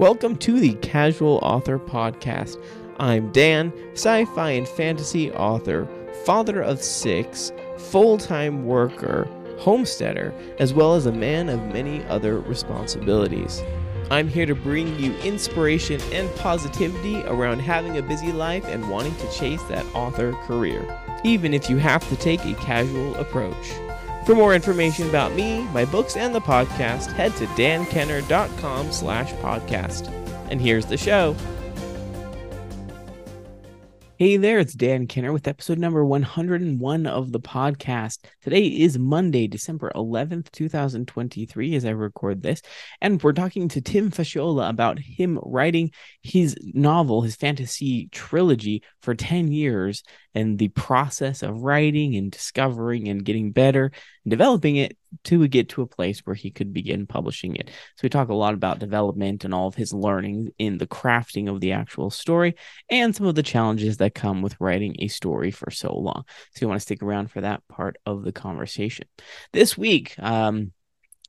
Welcome to the Casual Author Podcast. I'm Dan, sci fi and fantasy author, father of six, full time worker, homesteader, as well as a man of many other responsibilities. I'm here to bring you inspiration and positivity around having a busy life and wanting to chase that author career, even if you have to take a casual approach. For more information about me, my books, and the podcast, head to dankenner.com slash podcast. And here's the show. Hey there, it's Dan Kenner with episode number 101 of the podcast. Today is Monday, December 11th, 2023, as I record this. And we're talking to Tim Facciola about him writing his novel, his fantasy trilogy, for 10 years and the process of writing and discovering and getting better and developing it to get to a place where he could begin publishing it. So we talk a lot about development and all of his learning in the crafting of the actual story and some of the challenges that come with writing a story for so long. So you want to stick around for that part of the conversation. This week, um,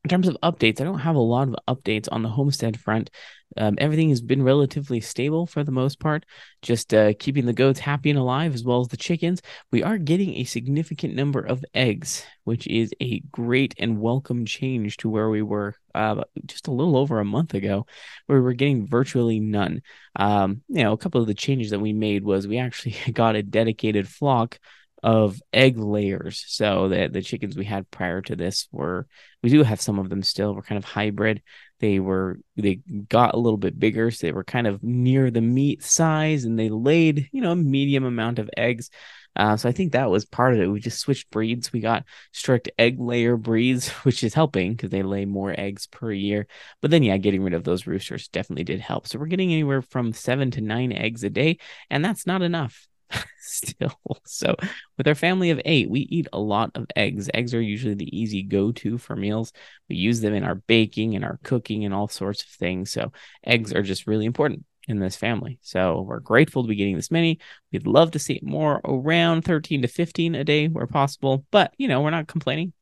in terms of updates, I don't have a lot of updates on the homestead front. Um, everything has been relatively stable for the most part, just uh, keeping the goats happy and alive as well as the chickens. We are getting a significant number of eggs, which is a great and welcome change to where we were uh, just a little over a month ago, where we were getting virtually none. Um, you know, a couple of the changes that we made was we actually got a dedicated flock of egg layers. So the the chickens we had prior to this were we do have some of them still. We're kind of hybrid. They were they got a little bit bigger, so they were kind of near the meat size, and they laid you know a medium amount of eggs. Uh, so I think that was part of it. We just switched breeds. We got strict egg layer breeds, which is helping because they lay more eggs per year. But then, yeah, getting rid of those roosters definitely did help. So we're getting anywhere from seven to nine eggs a day, and that's not enough. still. So, with our family of eight, we eat a lot of eggs. Eggs are usually the easy go to for meals. We use them in our baking and our cooking and all sorts of things. So, eggs are just really important in this family. So, we're grateful to be getting this many. We'd love to see more around 13 to 15 a day where possible, but you know, we're not complaining.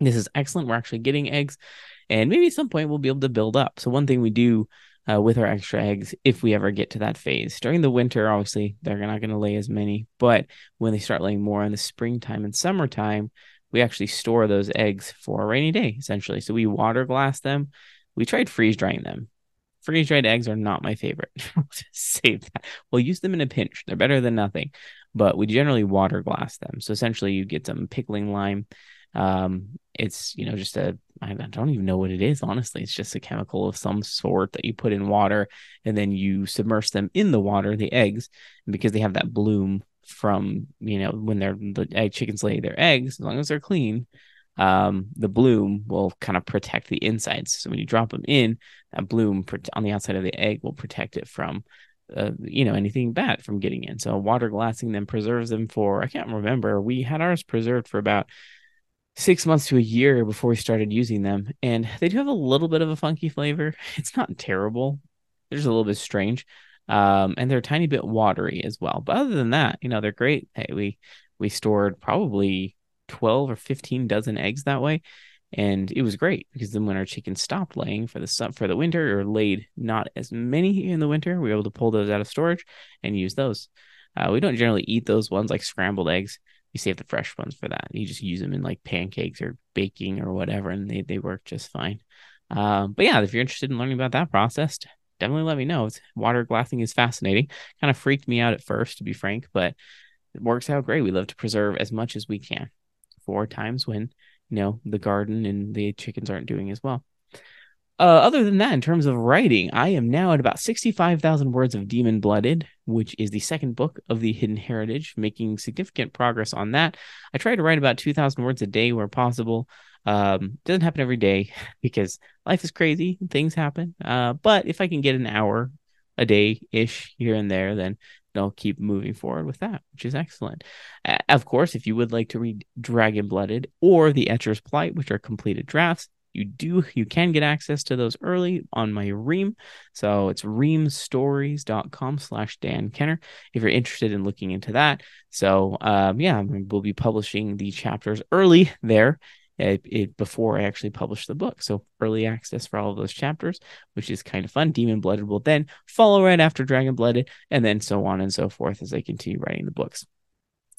This is excellent. We're actually getting eggs, and maybe at some point we'll be able to build up. So, one thing we do uh, with our extra eggs if we ever get to that phase. During the winter, obviously, they're not going to lay as many, but when they start laying more in the springtime and summertime, we actually store those eggs for a rainy day, essentially. So we water glass them. We tried freeze drying them. Freeze dried eggs are not my favorite. Save that. We'll use them in a pinch. They're better than nothing, but we generally water glass them. So essentially, you get some pickling lime um, it's you know just a I don't even know what it is honestly. It's just a chemical of some sort that you put in water and then you submerge them in the water, the eggs, and because they have that bloom from you know when they're the egg chickens lay their eggs, as long as they're clean, um, the bloom will kind of protect the insides. So when you drop them in, that bloom on the outside of the egg will protect it from uh, you know anything bad from getting in. So water glassing them preserves them for I can't remember. We had ours preserved for about six months to a year before we started using them. And they do have a little bit of a funky flavor. It's not terrible. They're just a little bit strange. Um, and they're a tiny bit watery as well. But other than that, you know, they're great. Hey, we we stored probably 12 or 15 dozen eggs that way. And it was great because then when our chickens stopped laying for the for the winter or laid not as many in the winter, we were able to pull those out of storage and use those. Uh, we don't generally eat those ones like scrambled eggs you save the fresh ones for that. You just use them in like pancakes or baking or whatever, and they, they work just fine. Um, but yeah, if you're interested in learning about that process, definitely let me know. It's, water glassing is fascinating. Kind of freaked me out at first, to be frank, but it works out great. We love to preserve as much as we can for times when you know the garden and the chickens aren't doing as well. Uh, other than that, in terms of writing, I am now at about 65,000 words of Demon Blooded, which is the second book of the Hidden Heritage, making significant progress on that. I try to write about 2,000 words a day where possible. Um, doesn't happen every day because life is crazy, things happen. Uh, but if I can get an hour a day ish here and there, then I'll keep moving forward with that, which is excellent. Uh, of course, if you would like to read Dragon Blooded or The Etcher's Plight, which are completed drafts, you do you can get access to those early on my ream so it's reamstories.com slash dan kenner if you're interested in looking into that so um, yeah we'll be publishing the chapters early there it, it, before I actually published the book. So early access for all of those chapters, which is kind of fun. Demon Blooded will then follow right after Dragon Blooded, and then so on and so forth as I continue writing the books.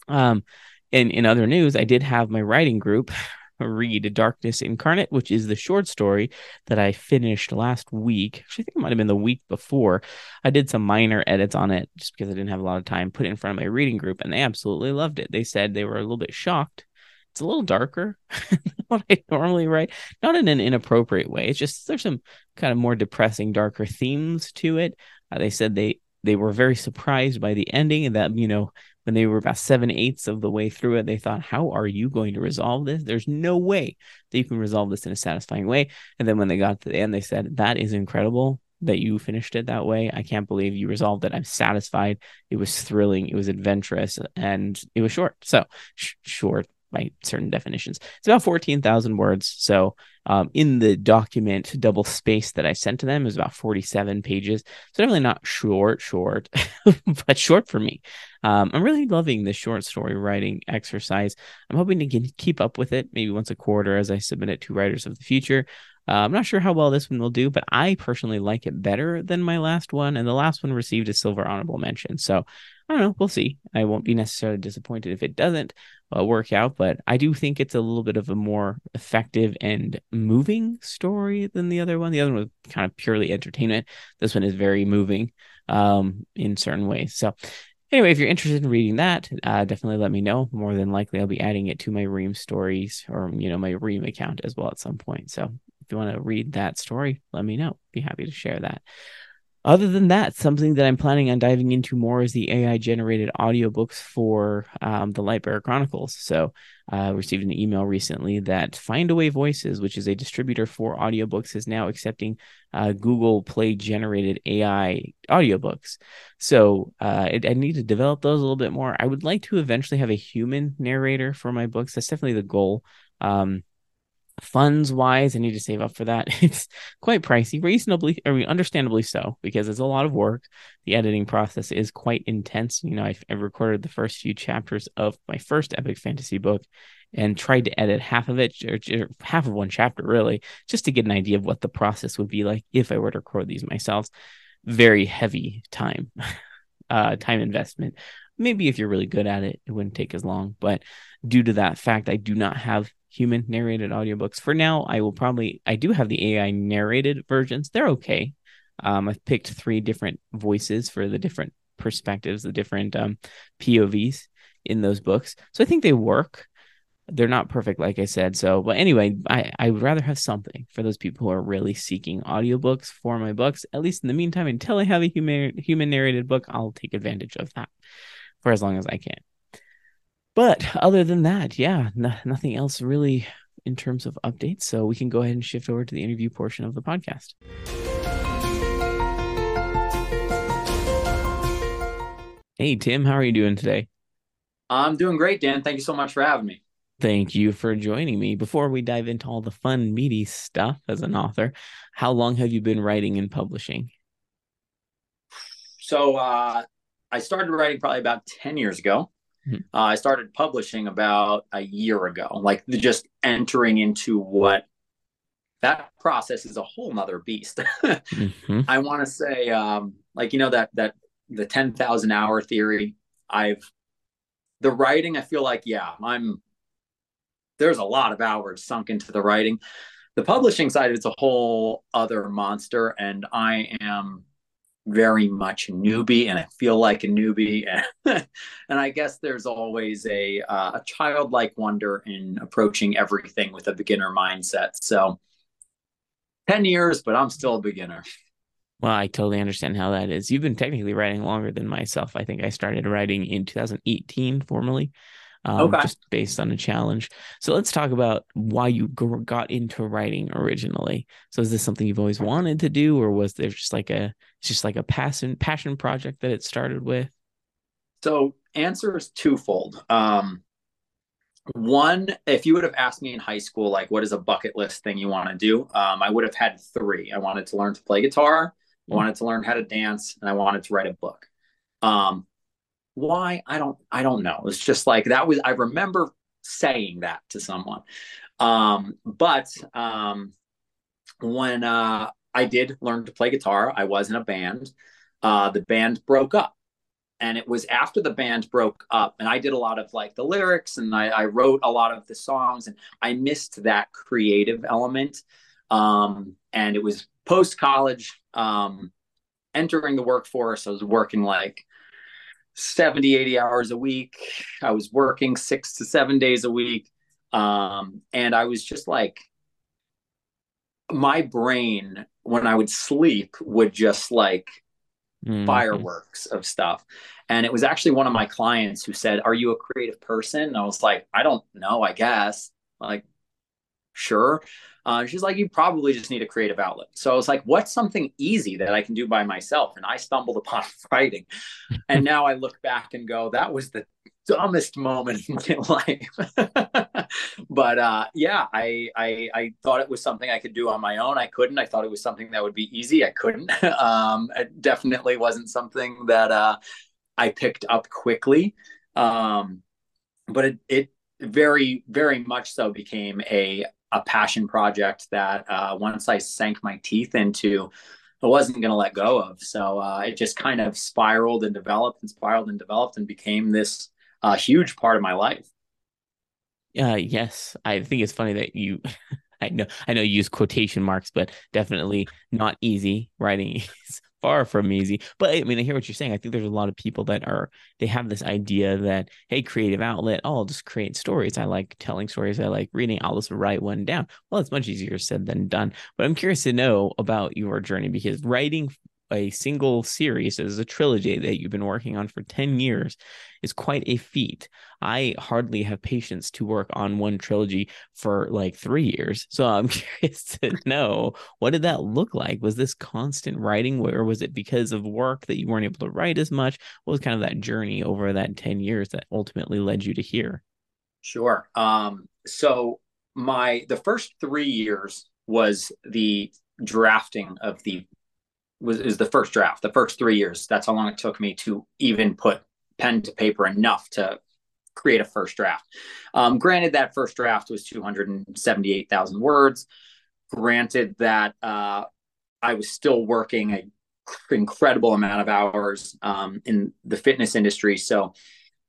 Um, in in other news, I did have my writing group read Darkness Incarnate, which is the short story that I finished last week. Actually, I think it might have been the week before. I did some minor edits on it just because I didn't have a lot of time. Put it in front of my reading group, and they absolutely loved it. They said they were a little bit shocked. It's a little darker than what I normally write, not in an inappropriate way. It's just there's some kind of more depressing, darker themes to it. Uh, they said they they were very surprised by the ending and that you know when they were about seven eighths of the way through it, they thought, How are you going to resolve this? There's no way that you can resolve this in a satisfying way. And then when they got to the end, they said, That is incredible that you finished it that way. I can't believe you resolved it. I'm satisfied. It was thrilling. It was adventurous and it was short. So, sh- short by certain definitions. It's about 14,000 words. So um, in the document double space that I sent to them is about 47 pages. So definitely not short, short, but short for me. Um, I'm really loving the short story writing exercise. I'm hoping to get, keep up with it maybe once a quarter as I submit it to Writers of the Future. Uh, I'm not sure how well this one will do, but I personally like it better than my last one. And the last one received a silver honorable mention. So I don't know. We'll see. I won't be necessarily disappointed if it doesn't uh, work out, but I do think it's a little bit of a more effective and moving story than the other one. The other one was kind of purely entertainment. This one is very moving um, in certain ways. So, anyway, if you're interested in reading that, uh, definitely let me know. More than likely, I'll be adding it to my Ream stories or you know my Ream account as well at some point. So, if you want to read that story, let me know. Be happy to share that. Other than that, something that I'm planning on diving into more is the AI generated audiobooks for um, the Lightbearer Chronicles. So, I uh, received an email recently that Findaway Voices, which is a distributor for audiobooks, is now accepting uh, Google Play generated AI audiobooks. So, uh, it, I need to develop those a little bit more. I would like to eventually have a human narrator for my books. That's definitely the goal. Um, funds wise i need to save up for that. It's quite pricey reasonably i mean understandably so because it's a lot of work. The editing process is quite intense. You know I've, I've, recorded the first few chapters of my first epic fantasy book and tried to edit half of it or, or half of one chapter really just to get an idea of what the process would be like if i were to record these myself. Very heavy time uh time investment maybe if you're really good at it it wouldn't take as long but due to that fact i do not have human narrated audiobooks. For now, I will probably I do have the AI narrated versions. They're okay. Um, I've picked three different voices for the different perspectives, the different um, POVs in those books. So I think they work. They're not perfect, like I said. So, but anyway, I, I would rather have something for those people who are really seeking audiobooks for my books. At least in the meantime, until I have a human human narrated book, I'll take advantage of that for as long as I can. But other than that, yeah, nothing else really in terms of updates. So we can go ahead and shift over to the interview portion of the podcast. Hey, Tim, how are you doing today? I'm doing great, Dan. Thank you so much for having me. Thank you for joining me. Before we dive into all the fun, meaty stuff as an author, how long have you been writing and publishing? So, uh, I started writing probably about 10 years ago. Mm-hmm. Uh, I started publishing about a year ago, like just entering into what that process is a whole nother beast. mm-hmm. I want to say, um, like, you know, that, that the 10,000 hour theory, I've, the writing, I feel like, yeah, I'm, there's a lot of hours sunk into the writing. The publishing side, it's a whole other monster. And I am very much a newbie and I feel like a newbie. and I guess there's always a, uh, a childlike wonder in approaching everything with a beginner mindset. So 10 years, but I'm still a beginner. Well, I totally understand how that is. You've been technically writing longer than myself. I think I started writing in 2018 formally um, okay. just based on a challenge. So let's talk about why you got into writing originally. So is this something you've always wanted to do, or was there just like a just like a passion passion project that it started with? So answer is twofold. Um, one, if you would have asked me in high school, like what is a bucket list thing you want to do, um, I would have had three. I wanted to learn to play guitar, I wanted to learn how to dance, and I wanted to write a book. Um, why? I don't I don't know. It's just like that was I remember saying that to someone. Um, but um, when uh, I did learn to play guitar, I was in a band. Uh, the band broke up. And it was after the band broke up, and I did a lot of like the lyrics and I, I wrote a lot of the songs, and I missed that creative element. Um, and it was post college, um, entering the workforce. I was working like 70, 80 hours a week. I was working six to seven days a week. Um, and I was just like, my brain, when I would sleep, would just like mm-hmm. fireworks of stuff. And it was actually one of my clients who said, Are you a creative person? And I was like, I don't know, I guess. Like, sure. Uh, she's like, you probably just need a creative outlet. So I was like, what's something easy that I can do by myself? And I stumbled upon writing. and now I look back and go, that was the dumbest moment in my life. but uh, yeah, I, I, I thought it was something I could do on my own. I couldn't. I thought it was something that would be easy. I couldn't. um, it definitely wasn't something that uh, I picked up quickly. Um, but it, it very, very much so became a a passion project that uh, once I sank my teeth into, I wasn't going to let go of. So uh, it just kind of spiraled and developed and spiraled and developed and became this uh, huge part of my life. Uh, yes, I think it's funny that you. I know I know you use quotation marks, but definitely not easy writing far from easy. But I mean, I hear what you're saying. I think there's a lot of people that are they have this idea that hey, creative outlet, oh, I'll just create stories. I like telling stories. I like reading. I'll just write one down. Well, it's much easier said than done. But I'm curious to know about your journey because writing a single series as a trilogy that you've been working on for 10 years is quite a feat. I hardly have patience to work on one trilogy for like three years. So I'm curious to know what did that look like? Was this constant writing or was it because of work that you weren't able to write as much? What was kind of that journey over that 10 years that ultimately led you to here? Sure. Um, so my the first three years was the drafting of the was is the first draft, the first three years. That's how long it took me to even put pen to paper enough to create a first draft. Um, granted, that first draft was 278,000 words. Granted that uh, I was still working an incredible amount of hours um, in the fitness industry. So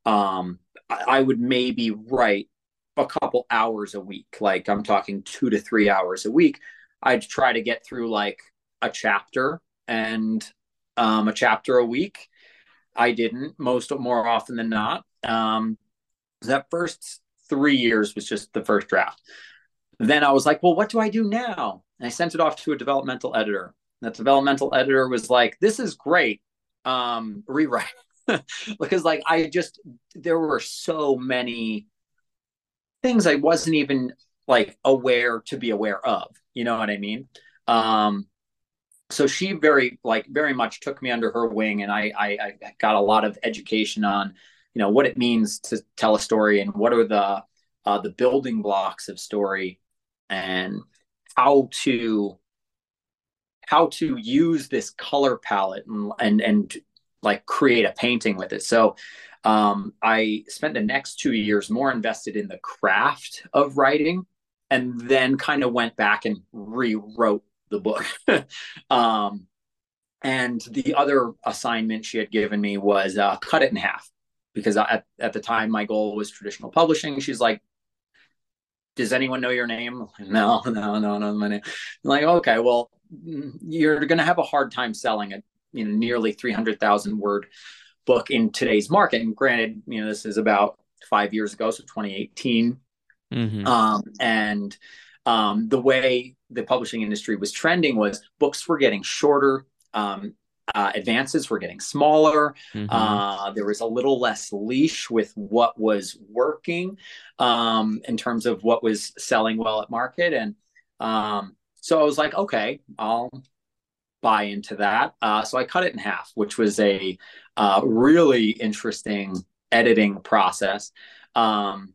um, I, I would maybe write a couple hours a week. Like I'm talking two to three hours a week. I'd try to get through like a chapter and um, a chapter a week. I didn't most more often than not. Um, that first three years was just the first draft. Then I was like, well, what do I do now? And I sent it off to a developmental editor. That developmental editor was like, this is great. Um, rewrite. because like I just there were so many things I wasn't even like aware to be aware of. You know what I mean? Um, so she very like very much took me under her wing and I, I, I got a lot of education on you know what it means to tell a story and what are the uh, the building blocks of story and how to how to use this color palette and and, and like create a painting with it. So um, i spent the next two years more invested in the craft of writing and then kind of went back and rewrote the book. um, and the other assignment she had given me was uh, cut it in half because at, at the time my goal was traditional publishing. She's like, does anyone know your name? No, no, no, no, my name. I'm like, okay, well, you're going to have a hard time selling a you know nearly 300,000 word book in today's market. And granted, you know, this is about five years ago, so 2018. Mm-hmm. Um, and um, the way the publishing industry was trending was books were getting shorter um, uh, advances were getting smaller. Mm-hmm. Uh, there was a little less leash with what was working um, in terms of what was selling well at market. And um, so I was like, okay, I'll buy into that. Uh, so I cut it in half, which was a uh, really interesting editing process. Um,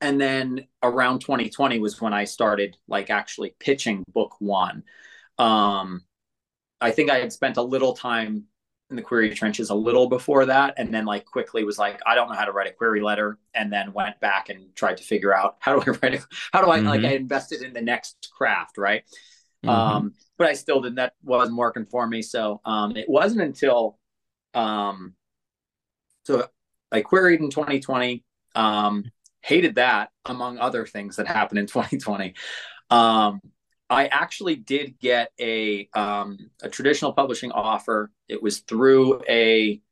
and then around 2020 was when I started like actually pitching book one. Um, I think I had spent a little time in the query trenches a little before that and then like quickly was like i don't know how to write a query letter and then went back and tried to figure out how do i write it how do i mm-hmm. like i invested in the next craft right mm-hmm. um but i still didn't that wasn't working for me so um it wasn't until um so i queried in 2020 um hated that among other things that happened in 2020 um I actually did get a um, a traditional publishing offer. It was through a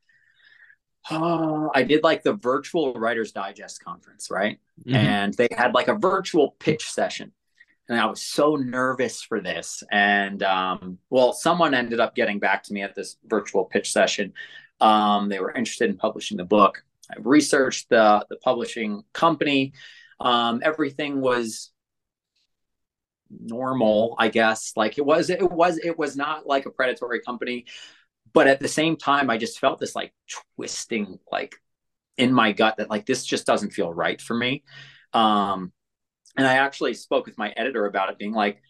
uh, I did like the virtual Writers Digest conference, right? Mm-hmm. And they had like a virtual pitch session. And I was so nervous for this. And um, well, someone ended up getting back to me at this virtual pitch session. Um, they were interested in publishing the book. I researched the the publishing company. Um, everything was normal, I guess. Like it was, it was, it was not like a predatory company, but at the same time, I just felt this like twisting, like in my gut that like this just doesn't feel right for me. Um, and I actually spoke with my editor about it, being like,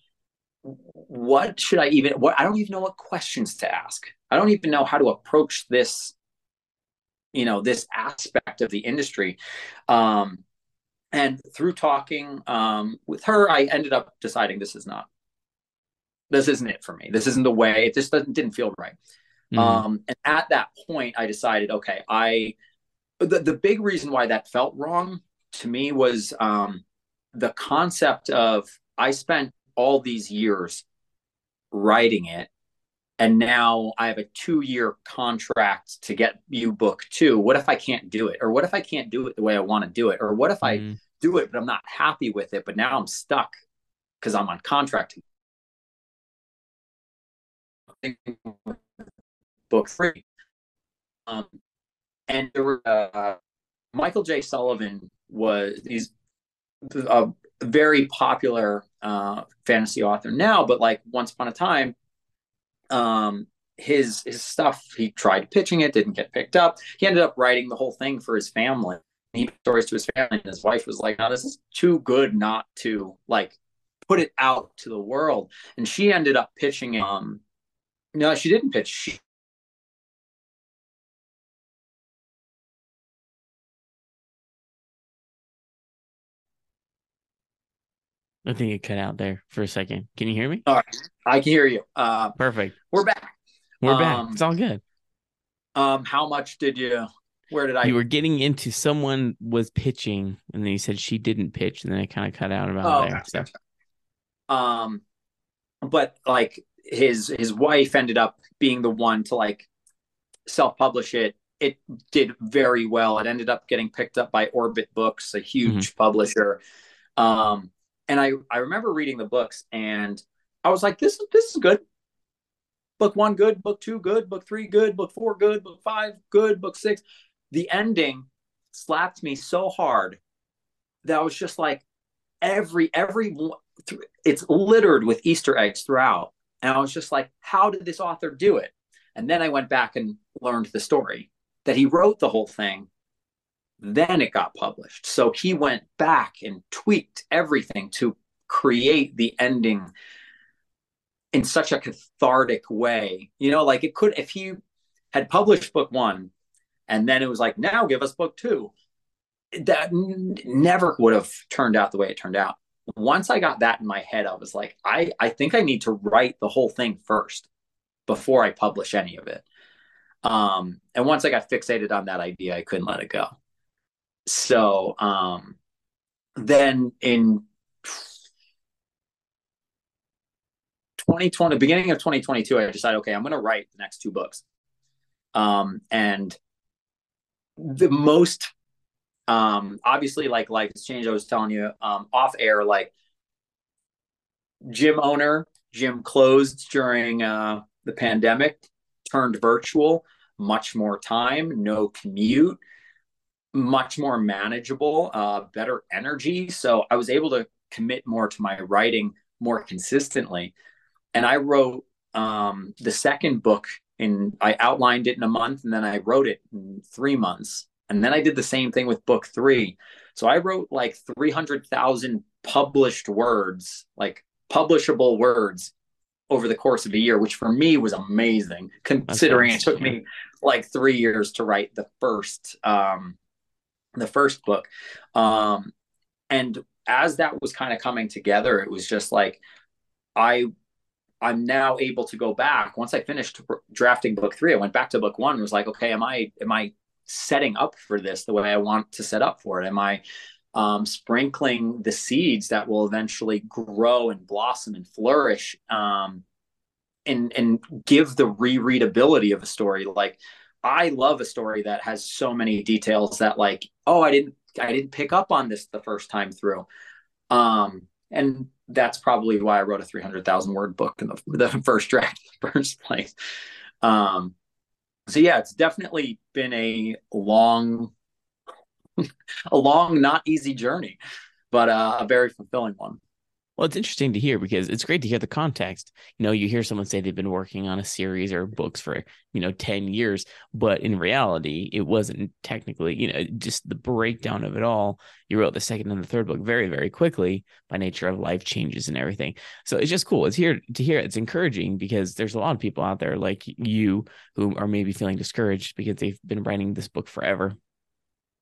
what should I even? What I don't even know what questions to ask. I don't even know how to approach this you know this aspect of the industry. Um and through talking um, with her i ended up deciding this is not this isn't it for me. This isn't the way. It just didn't feel right. Mm-hmm. um, and at that point i decided okay i the, the big reason why that felt wrong to me was um, the concept of i spent all these years writing it and now I have a two year contract to get you book two. What if I can't do it? Or what if I can't do it the way I want to do it? Or what if mm. I do it, but I'm not happy with it, but now I'm stuck because I'm on contract? Book three. Um, and there were, uh, Michael J. Sullivan was, he's a very popular uh, fantasy author now, but like once upon a time, um, his his stuff he tried pitching it didn't get picked up. He ended up writing the whole thing for his family. He stories to his family and his wife was like no this is too good not to like put it out to the world. And she ended up pitching it. um no she didn't pitch. She I think it cut out there for a second. Can you hear me? All right. I can hear you. Uh, Perfect. We're back. We're um, back. It's all good. Um, how much did you? Where did I? You were getting into someone was pitching, and then you said she didn't pitch, and then it kind of cut out about oh, there. So. Um, but like his his wife ended up being the one to like self publish it. It did very well. It ended up getting picked up by Orbit Books, a huge mm-hmm. publisher. Um, and I I remember reading the books and I was like, this is this is good. Book one good, book two good, book three good, book four good, book five good, book six. The ending slapped me so hard that I was just like, every every it's littered with Easter eggs throughout, and I was just like, how did this author do it? And then I went back and learned the story that he wrote the whole thing then it got published. So he went back and tweaked everything to create the ending in such a cathartic way. You know, like it could, if he had published book one and then it was like, now give us book two, that n- never would have turned out the way it turned out. Once I got that in my head, I was like, I, I think I need to write the whole thing first before I publish any of it. Um, and once I got fixated on that idea, I couldn't let it go. So um, then in 2020, beginning of 2022, I decided, okay, I'm going to write the next two books. Um, and the most, um, obviously, like Life has Changed, I was telling you um, off air, like gym owner, gym closed during uh, the pandemic, turned virtual, much more time, no commute much more manageable, uh, better energy. So I was able to commit more to my writing more consistently. And I wrote um, the second book in, I outlined it in a month and then I wrote it in three months. And then I did the same thing with book three. So I wrote like 300,000 published words, like publishable words over the course of a year, which for me was amazing, considering it took me like three years to write the first um, the first book. Um, and as that was kind of coming together, it was just like I I'm now able to go back. Once I finished drafting book three, I went back to book one and was like, okay, am I am I setting up for this the way I want to set up for it? Am I um, sprinkling the seeds that will eventually grow and blossom and flourish um, and and give the rereadability of a story like i love a story that has so many details that like oh i didn't i didn't pick up on this the first time through um and that's probably why i wrote a 300000 word book in the, the first draft in the first place um so yeah it's definitely been a long a long, not easy journey, but uh, a very fulfilling one. Well, it's interesting to hear because it's great to hear the context. You know, you hear someone say they've been working on a series or books for, you know, 10 years, but in reality, it wasn't technically, you know, just the breakdown of it all. You wrote the second and the third book very, very quickly by nature of life changes and everything. So it's just cool. It's here to hear. It's encouraging because there's a lot of people out there like you who are maybe feeling discouraged because they've been writing this book forever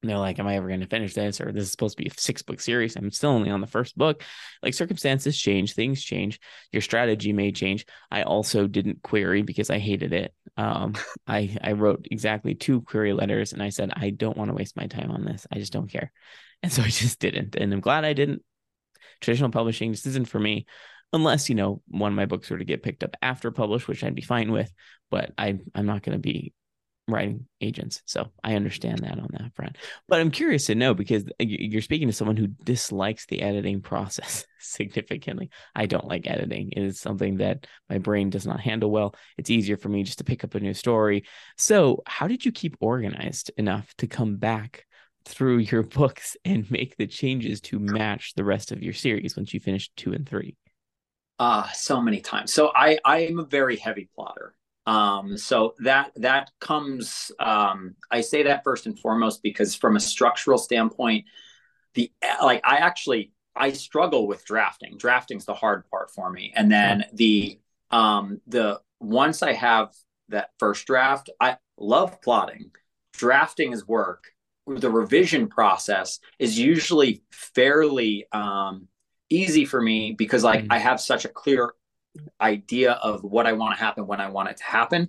and they're like, Am I ever going to finish this? Or this is supposed to be a six book series. I'm still only on the first book. Like circumstances change, things change. Your strategy may change. I also didn't query because I hated it. Um, I I wrote exactly two query letters and I said, I don't want to waste my time on this. I just don't care. And so I just didn't. And I'm glad I didn't. Traditional publishing just isn't for me unless you know one of my books were to get picked up after published which i'd be fine with but i i'm not going to be writing agents. So I understand that on that front. But I'm curious to know because you're speaking to someone who dislikes the editing process significantly. I don't like editing. It is something that my brain does not handle well. It's easier for me just to pick up a new story. So, how did you keep organized enough to come back through your books and make the changes to match the rest of your series once you finish 2 and 3? Uh, so many times. So I I am a very heavy plotter. Um, so that that comes. Um, I say that first and foremost because from a structural standpoint, the like I actually I struggle with drafting. Drafting's the hard part for me, and then the um, the once I have that first draft, I love plotting. Drafting is work. The revision process is usually fairly um, easy for me because like mm. I have such a clear idea of what I want to happen when I want it to happen.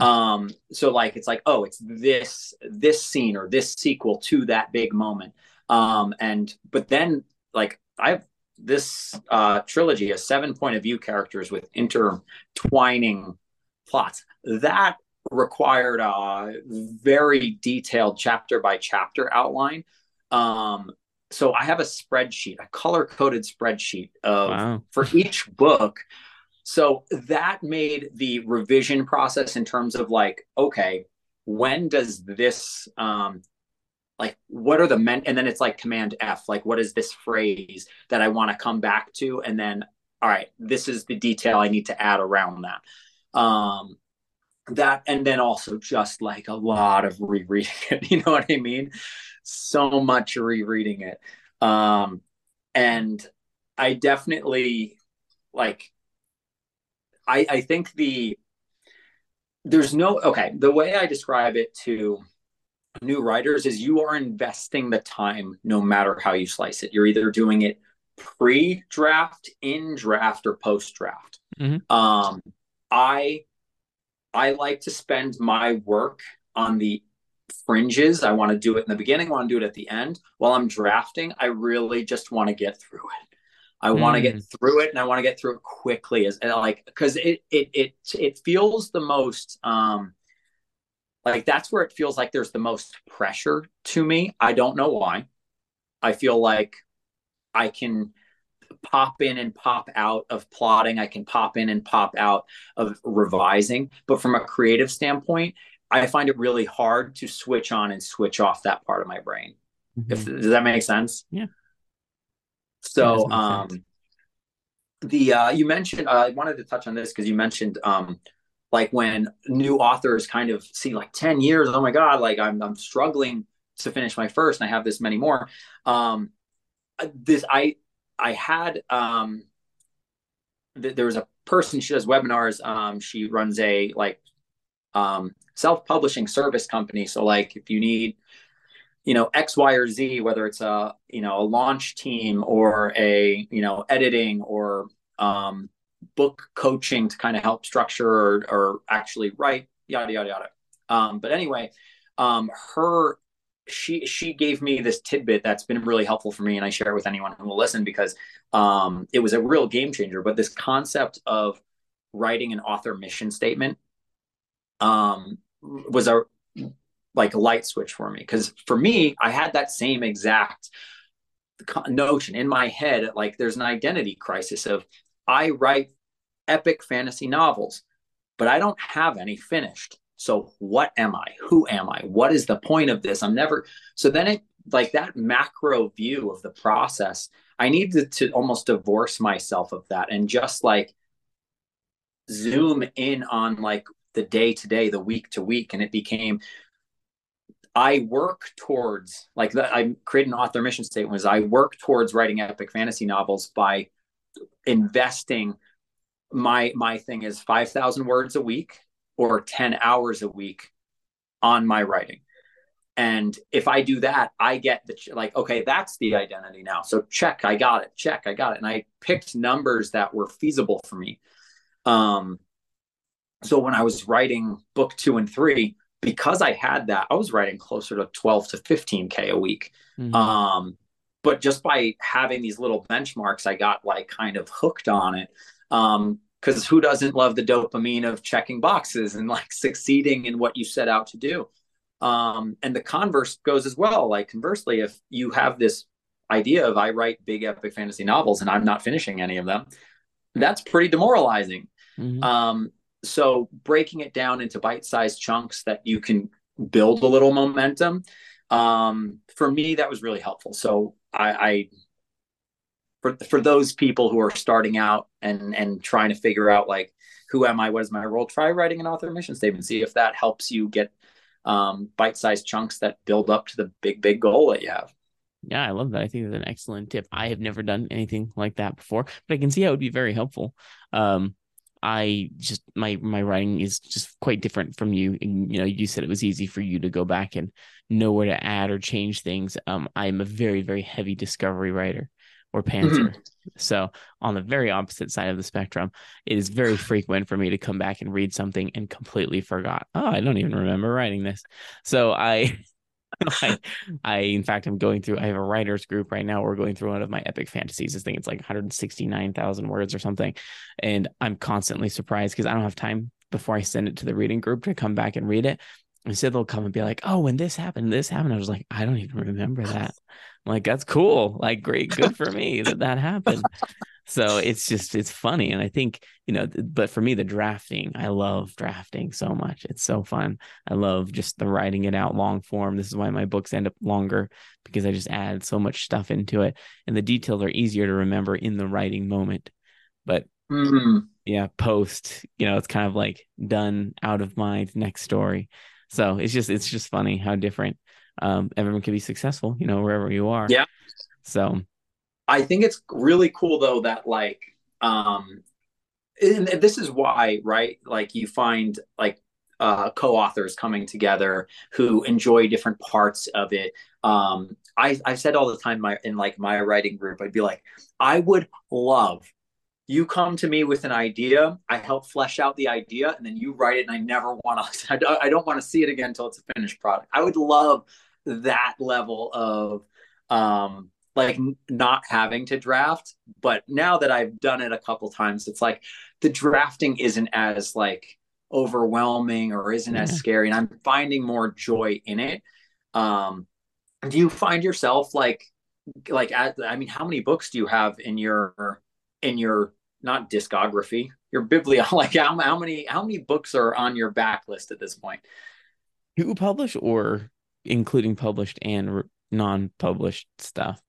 Um, so like it's like, oh, it's this this scene or this sequel to that big moment. Um, and but then like I have this uh, trilogy has seven point of view characters with intertwining plots. That required a very detailed chapter by chapter outline. Um, so I have a spreadsheet, a color coded spreadsheet of wow. for each book so that made the revision process in terms of like, okay, when does this um like what are the men and then it's like command F, like what is this phrase that I want to come back to? And then all right, this is the detail I need to add around that. Um that and then also just like a lot of rereading it, you know what I mean? So much rereading it. Um and I definitely like I, I think the there's no okay the way i describe it to new writers is you are investing the time no matter how you slice it. You're either doing it pre-draft in draft or post-draft. Mm-hmm. um i i like to spend my work on the fringes. I want to do it in the beginning I want to do it at the end. While i'm drafting i really just want to get through it I want to get mm. through it and I want to get through it quickly as like because it it it it feels the most um like that's where it feels like there's the most pressure to me. I don't know why. I feel like I can pop in and pop out of plotting. I can pop in and pop out of revising. But from a creative standpoint, I find it really hard to switch on and switch off that part of my brain. Mm-hmm. If does that make sense? Yeah. So, um, the uh, you mentioned uh, I wanted to touch on this because you mentioned um, like when new authors kind of see like ten years. Oh my god, like I'm I'm struggling to finish my first, and I have this many more. Um, this I I had um, th- there was a person. She does webinars. Um, she runs a like um, self-publishing service company. So like if you need, you know, X, Y, or Z, whether it's a you know a launch team or a you know editing or um, book coaching to kind of help structure or, or actually write, yada yada yada. Um, but anyway, um, her she she gave me this tidbit that's been really helpful for me and i share it with anyone who will listen because um, it was a real game changer but this concept of writing an author mission statement um, was a like a light switch for me because for me i had that same exact notion in my head like there's an identity crisis of i write epic fantasy novels but i don't have any finished so what am I? Who am I? What is the point of this? I'm never so then it like that macro view of the process, I need to, to almost divorce myself of that and just like zoom in on like the day to day, the week to week. And it became I work towards like the, I create an author mission statement was I work towards writing epic fantasy novels by investing my my thing is 5000 words a week or 10 hours a week on my writing. And if I do that, I get the like, okay, that's the identity now. So check, I got it. Check, I got it. And I picked numbers that were feasible for me. Um, so when I was writing book two and three, because I had that, I was writing closer to 12 to 15K a week. Mm-hmm. Um, but just by having these little benchmarks, I got like kind of hooked on it. Um, because who doesn't love the dopamine of checking boxes and like succeeding in what you set out to do um, and the converse goes as well like conversely if you have this idea of i write big epic fantasy novels and i'm not finishing any of them that's pretty demoralizing mm-hmm. um, so breaking it down into bite-sized chunks that you can build a little momentum um, for me that was really helpful so I, I for for those people who are starting out and and trying to figure out like who am I, what is my role, try writing an author mission statement. See if that helps you get um, bite-sized chunks that build up to the big big goal that you have. Yeah, I love that. I think it's an excellent tip. I have never done anything like that before, but I can see how it would be very helpful. Um, I just my my writing is just quite different from you. And, you know, you said it was easy for you to go back and know where to add or change things. Um, I'm a very very heavy discovery writer or pantser. Mm-hmm. So on the very opposite side of the spectrum, it is very frequent for me to come back and read something and completely forgot. Oh, I don't even remember writing this. So I I, I in fact I'm going through I have a writers group right now. We're going through one of my epic fantasies. This thing it's like 169,000 words or something. And I'm constantly surprised because I don't have time before I send it to the reading group to come back and read it. And so they'll come and be like, "Oh, when this happened, this happened." I was like, "I don't even remember that." I'm like, "That's cool. Like, great, good for me that that happened." So it's just it's funny, and I think you know. But for me, the drafting, I love drafting so much. It's so fun. I love just the writing it out long form. This is why my books end up longer because I just add so much stuff into it, and the details are easier to remember in the writing moment. But mm-hmm. yeah, post, you know, it's kind of like done out of mind. Next story so it's just it's just funny how different um, everyone can be successful, you know, wherever you are. Yeah. So I think it's really cool though that like um and this is why, right? Like you find like uh, co-authors coming together who enjoy different parts of it. Um, I, I've said all the time my, in like my writing group, I'd be like, I would love you come to me with an idea i help flesh out the idea and then you write it and i never want to i don't want to see it again until it's a finished product i would love that level of um like not having to draft but now that i've done it a couple times it's like the drafting isn't as like overwhelming or isn't yeah. as scary and i'm finding more joy in it um do you find yourself like like at, i mean how many books do you have in your in your not discography, your biblio. Like how, how many how many books are on your backlist at this point? You publish or including published and non-published stuff?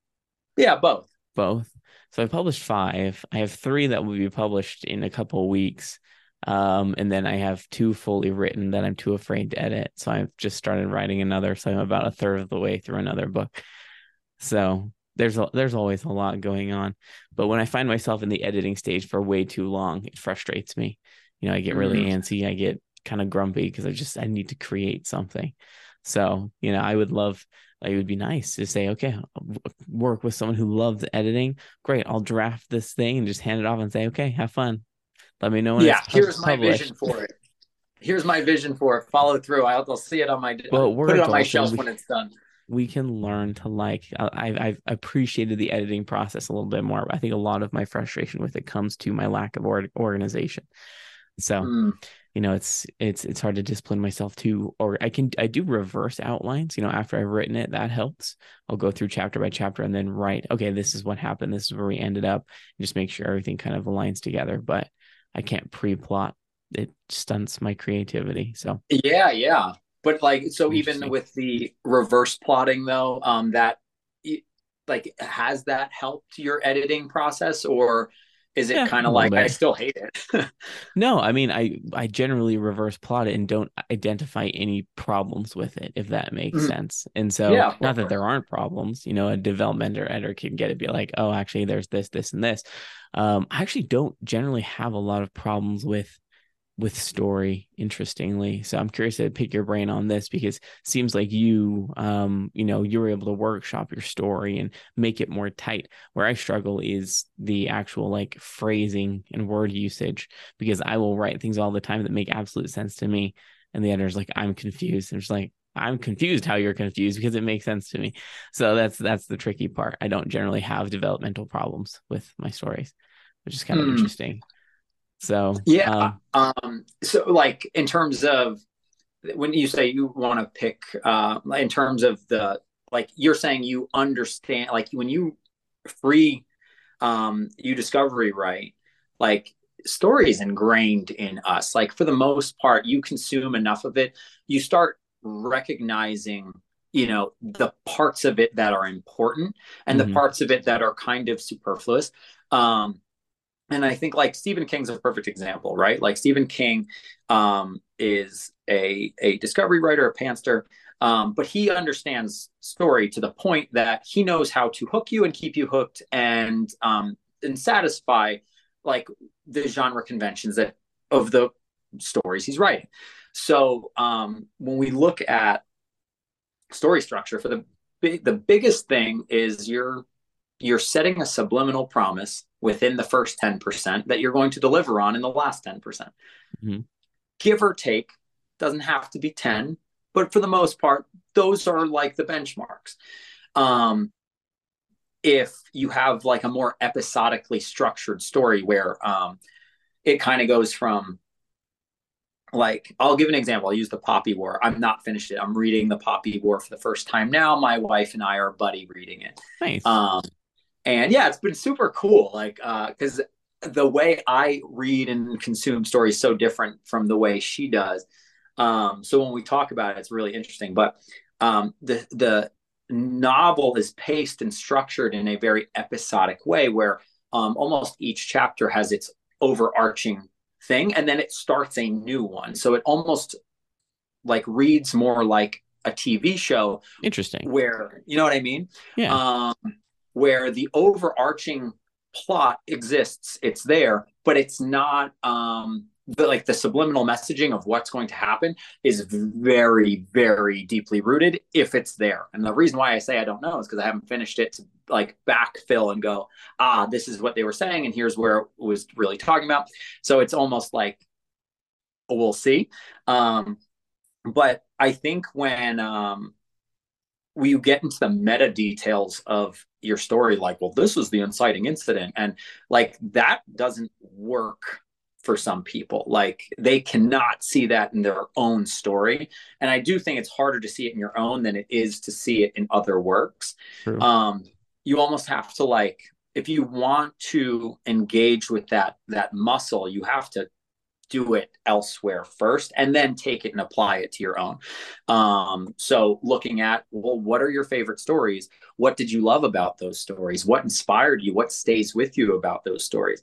Yeah, both. Both. So I published five. I have three that will be published in a couple weeks. Um, and then I have two fully written that I'm too afraid to edit. So I've just started writing another. So I'm about a third of the way through another book. So there's a, there's always a lot going on but when i find myself in the editing stage for way too long it frustrates me you know i get really mm. antsy i get kind of grumpy because i just i need to create something so you know i would love it would be nice to say okay work with someone who loves editing. Great i'll draft this thing and just hand it off and say okay have fun. Let me know when yeah here's my vision for it. Here's my vision for it. Follow through. I'll, I'll see it on my well, put it on my shelf when it's done. we can learn to like I, I've appreciated the editing process a little bit more. I think a lot of my frustration with it comes to my lack of or- organization. So mm. You know it's it's it's hard to discipline myself to or i can i do reverse outlines you know after i've written it that helps. I'll go through chapter by chapter and then write okay this is what happened. This is where we ended up. And just make sure everything kind of aligns together but i can't pre-plot. It stunts my creativity so. Yeah yeah. But like, so even with the reverse plotting, though, um, that like has that helped your editing process, or is it yeah, kind of like bit. I still hate it? no, I mean, I I generally reverse plot it and don't identify any problems with it, if that makes mm-hmm. sense. And so, yeah, not that there aren't problems, you know, a developmental editor can get it, be like, oh, actually, there's this, this, and this. Um, I actually don't generally have a lot of problems with with story interestingly. So i'm curious to pick your brain on this because it seems like you um you know you were able to workshop your story and make it more tight. Where i struggle is the actual like phrasing and word usage because i will write things all the time that make absolute sense to me and the editor's like i'm confused. And it's like i'm confused how you're confused because it makes sense to me. So that's that's the tricky part. I don't generally have developmental problems with my stories which is kind of mm. interesting so yeah, uh, um, so like in terms of when you say you want to pick, uh, in terms of the like you're saying you understand like when you free um you discovery right like story is ingrained in us like for the most part you consume enough of it you start recognizing you know the parts of it that are important and mm-hmm. the parts of it that are kind of superfluous um and I think like Stephen King's a perfect example, right? Like Stephen King um, is a a discovery writer, a pantser, um, but he understands story to the point that he knows how to hook you and keep you hooked and um, and satisfy like the genre conventions that of the stories he's writing. So um, when we look at story structure for the the biggest thing is you're you're setting a subliminal promise within the first 10% that you're going to deliver on in the last 10%. percent mm hmm Give or take, doesn't have to be 10, but for the most part, those are like the benchmarks. Um, if you have like a more episodically structured story where um, it kind of goes from like I'll give an example. I'll use the Poppy War. I'm not finished it. I'm reading the Poppy War for the first time now. My wife and I are buddy reading it. Nice. Um, and yeah it's been super cool like uh because the way i read and consume stories so different from the way she does. Um so when we talk about it it's really interesting. But um the the novel is paced and structured in a very episodic way where um almost each chapter has its overarching thing and then it starts a new one. So it almost like reads more like a tv show interesting. where you know what i mean? Yeah. Um where the overarching plot exists it's there but it's not um the, like the subliminal messaging of what's going to happen is very very deeply rooted if it's there. And the reason why i say i don't know is because i haven't finished it to like backfill and go ah this is what they were saying and here's where it was really talking about. So it's almost like we'll see. Um but i think when um we get into the meta details of your story? Like well this was the inciting incident. And like that doesn't work for some people. Like they cannot see that in their own story. And i do think it's harder to see it in your own than it is to see it in other works. True. um you almost have to like if you want to engage with that that muscle you have to do it elsewhere first and then take it and apply it to your own. Um, so looking at, well, what are your favorite stories? What did you love about those stories? What inspired you? What stays with you about those stories?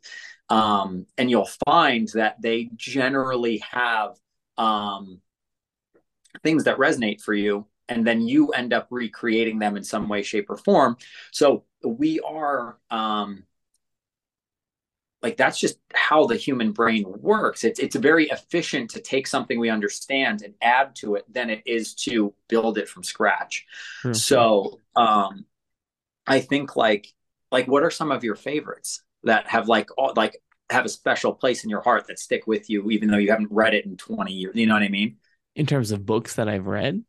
Um, and you'll find that they generally have um, things that resonate for you and then you end up recreating them in some way shape or form so we are um like that's just how the human brain works. It's it's very efficient to take something we understand and add to it than it is to build it from scratch. Mm-hmm. so um i think like like what are some of your favorites that have like all, like have a special place in your heart that stick with you even though you haven't read it in 20 years? You know what i mean? In terms of books that i've read?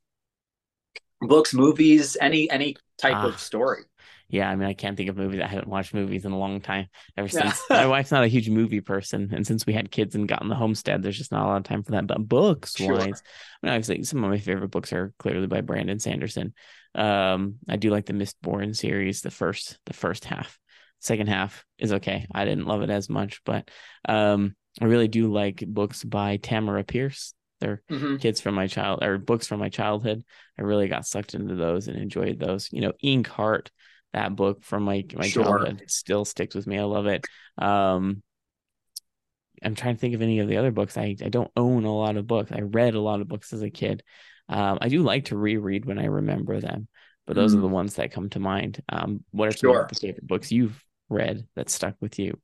Books movies any any type of ah. story yeah, I mean, I can't think of movies. I haven't watched movies in a long time. Ever since my wife's not a huge movie person, and since we had kids and got in the homestead, there's just not a lot of time for that. But books sure. wise, I mean, obviously, some of my favorite books are clearly by Brandon Sanderson. Um, I do like the Mistborn series, the first, the first half. Second half is okay. I didn't love it as much, but um, I really do like books by Tamora Pierce. They're mm-hmm. kids from my child or books from my childhood. I really got sucked into those and enjoyed those. You know, Inkheart that book from my my sure. childhood still sticks with me. I love it. Um, I'm trying to think of any of the other books. I, I don't own a lot of books. I read a lot of books as a kid. Um, I do like to reread when I remember them, but those mm. are the ones that come to mind. Um, what are some of the favorite books you've read that stuck with you?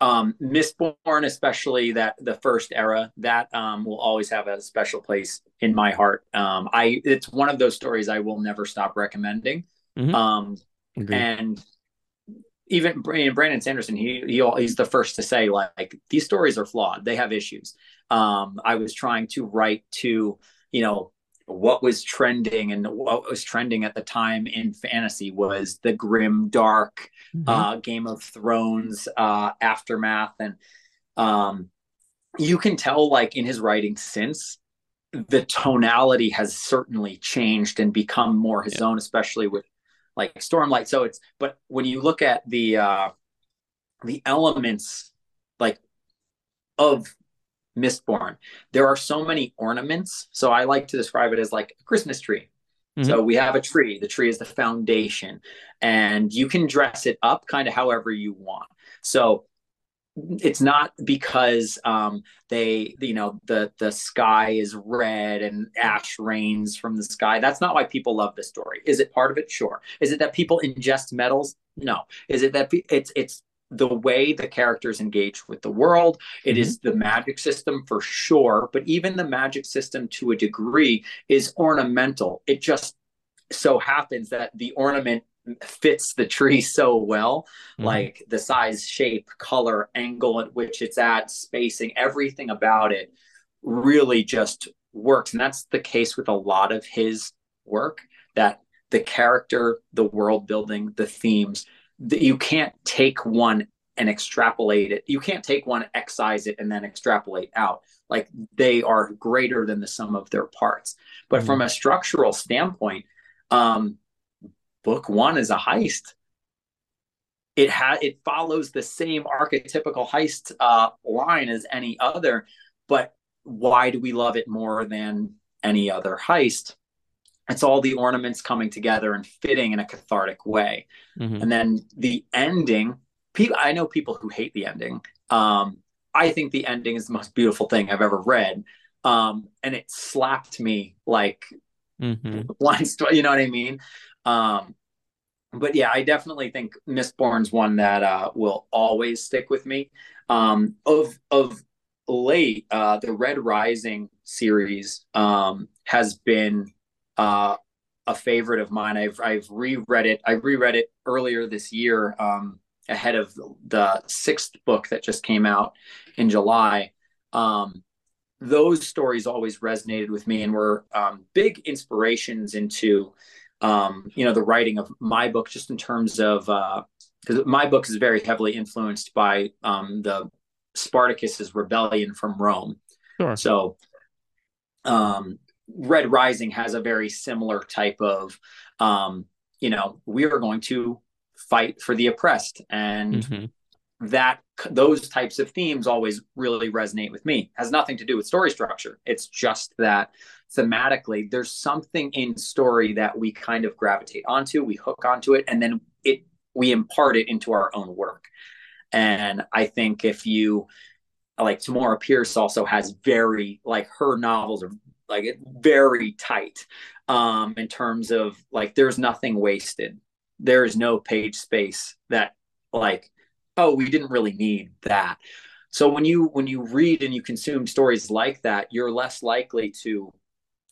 Um, Mistborn, especially that the first era, that um, will always have a special place in my heart. Um, I it's one of those stories I will never stop recommending. Mm-hmm. Um, Agreed. And even Brandon Sanderson, he, he he's the first to say like these stories are flawed. They have issues. Um, I was trying to write to you know what was trending and what was trending at the time in fantasy was the grim dark mm-hmm. uh, game of thrones uh, aftermath and um, you can tell like in his writing since the tonality has certainly changed and become more his yeah. own especially with like Stormlight. So it's but when you look at the uh the elements like of Mistborn, there are so many ornaments. So I like to describe it as like a Christmas tree. Mm-hmm. So we have a tree. The tree is the foundation, and you can dress it up kind of however you want. So it's not because um, they you know the the sky is red and ash rains from the sky. That's not why people love this story. Is it part of it? Sure. Is it that people ingest metals? No. Is it that it's it's the way the characters engage with the world. It mm-hmm. is the magic system for sure but even the magic system to a degree is ornamental. It just so happens that the ornament fits the tree so well mm-hmm. like the size shape color angle at which it's at spacing everything about it really just works and that's the case with a lot of his work that the character the world building the themes that you can't take one and extrapolate it you can't take one excise it and then extrapolate out like they are greater than the sum of their parts but mm-hmm. from a structural standpoint um book one is a heist. It had it follows the same archetypical heist uh, line as any other but why do we love it more than any other heist? It's all the ornaments coming together and fitting in a cathartic way. Mm-hmm. and then the ending people i know people who hate the ending. Um, i think the ending is the most beautiful thing i've ever read. Um, and it slapped me like mm-hmm. once you know what i mean um, but yeah, I definitely think Mistborn's one that uh, will always stick with me. Um, of of late, uh, the Red Rising series um, has been uh, a favorite of mine. I've I've reread it. I reread it earlier this year um, ahead of the sixth book that just came out in July. Um, those stories always resonated with me and were um, big inspirations into um, you know, the writing of my book, just in terms of because uh, my book is very heavily influenced by um, the Spartacus's rebellion from Rome. Sure. So, um, Red Rising has a very similar type of, um, you know, we are going to fight for the oppressed, and mm-hmm. that those types of themes always really resonate with me. Has nothing to do with story structure. It's just that thematically, there's something in story that we kind of gravitate onto, we hook onto it, and then it we impart it into our own work. And I think if you like Tamora Pierce also has very like her novels are like very tight um, in terms of like there's nothing wasted. There is no page space that like oh we didn't really need that. So when you when you read and you consume stories like that, you're less likely to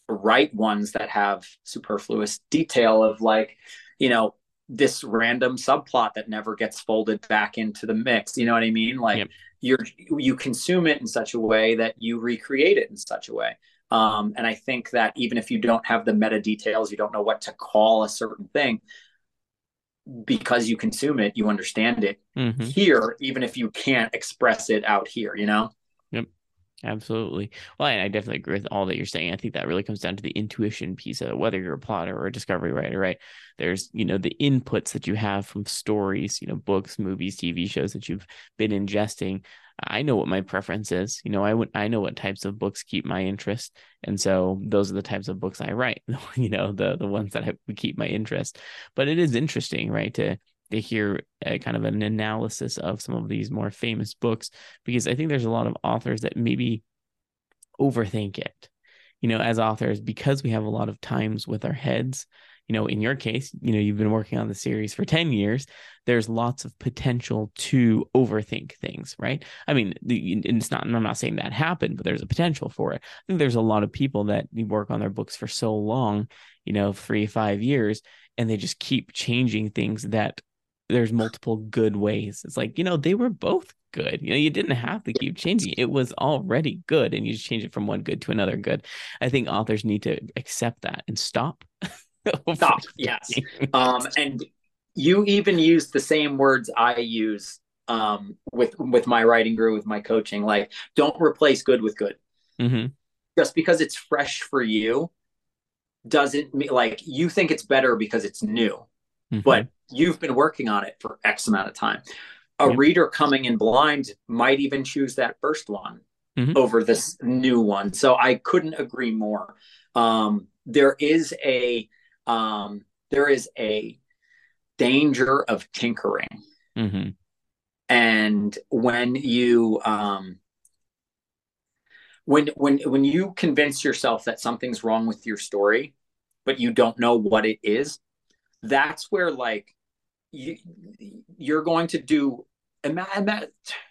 write ones that have superfluous detail of like you know this random subplot that never gets folded back into the mix you know what i mean like yep. you're you consume it in such a way that you recreate it in such a way um, and i think that even if you don't have the meta details you don't know what to call a certain thing because you consume it you understand it mm-hmm. here even if you can't express it out here you know Absolutely. Well, I, I, definitely agree with all that you're saying. I think that really comes down to the intuition piece of whether you're a plotter or a discovery writer, right? There's, you know, the inputs that you have from stories, you know, books, movies, TV shows that you've been ingesting. I know what my preference is. You know, I would I know what types of books keep my interest. And so those are the types of books I write, you know, the the ones that have, keep my interest. But it is interesting, right, to to hear kind of an analysis of some of these more famous books because I think there's a lot of authors that maybe overthink it. You know, as authors, because we have a lot of times with our heads, you know, in your case, you know, you've been working on the series for 10 years, there's lots of potential to overthink things, right? I mean, the, it's not, I'm not saying that happened, but there's a potential for it. I think there's a lot of people that work on their books for so long, you know, three, five years, and they just keep changing things that there's multiple good ways. It's like, you know, they were both good. You know, you didn't have to keep changing. It was already good and you just change it from one good to another good. I think authors need to accept that and stop. stop. Yes. Um and you even use the same words I use um with with my writing group with my coaching like don't replace good with good. Mm-hmm. Just because it's fresh for you doesn't mean like you think it's better because it's new. Mm-hmm. But you've been working on it for X amount of time. A yep. reader coming in blind might even choose that first one mm-hmm. over this new one. So I couldn't agree more. Um, there is a um, there is a danger of tinkering, mm-hmm. and when you um, when when when you convince yourself that something's wrong with your story, but you don't know what it is, that's where like you you're going to do imagine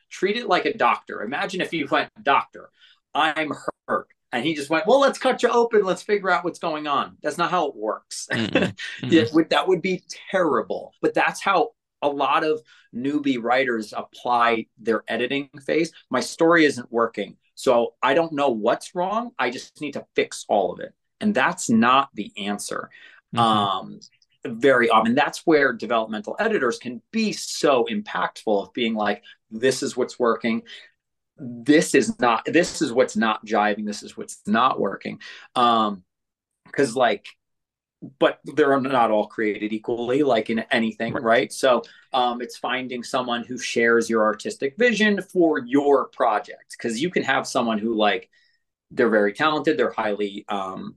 treat it like a doctor. Imagine if you went doctor i'm hurt. And he just went well let's cut you open. Let's figure out what's going on. That's not how it works. Mm-hmm. it would, that would be terrible. But that's how a lot of newbie writers apply their editing phase. My story isn't working so i don't know what's wrong. I just need to fix all of it. And that's not the answer. Mm-hmm. um very often. That's where developmental editors can be so impactful of being like, this is what's working. This is not, this is what's not jiving. This is what's not working. Um, cause like, but they're not all created equally, like in anything, right? right? So um, it's finding someone who shares your artistic vision for your project. Cause you can have someone who like, they're very talented, they're highly um,